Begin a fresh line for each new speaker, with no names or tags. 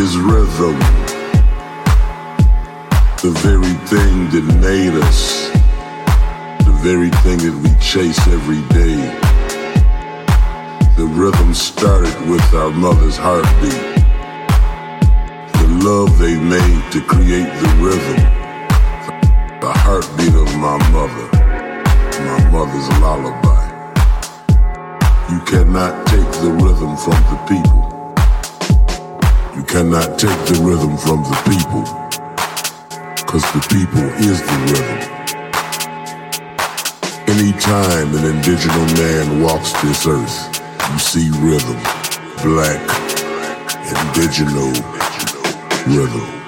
is
rhythm. The very thing that made us, the very thing that we chase every day. The rhythm started with our mother's heartbeat. The love they made to create the rhythm. The heartbeat of my mother, my mother's lullaby. You cannot take the rhythm from the people. You cannot take the rhythm from the people. Cause the people is the rhythm. Anytime an indigenous man walks this earth, you see rhythm. Black, indigenous rhythm.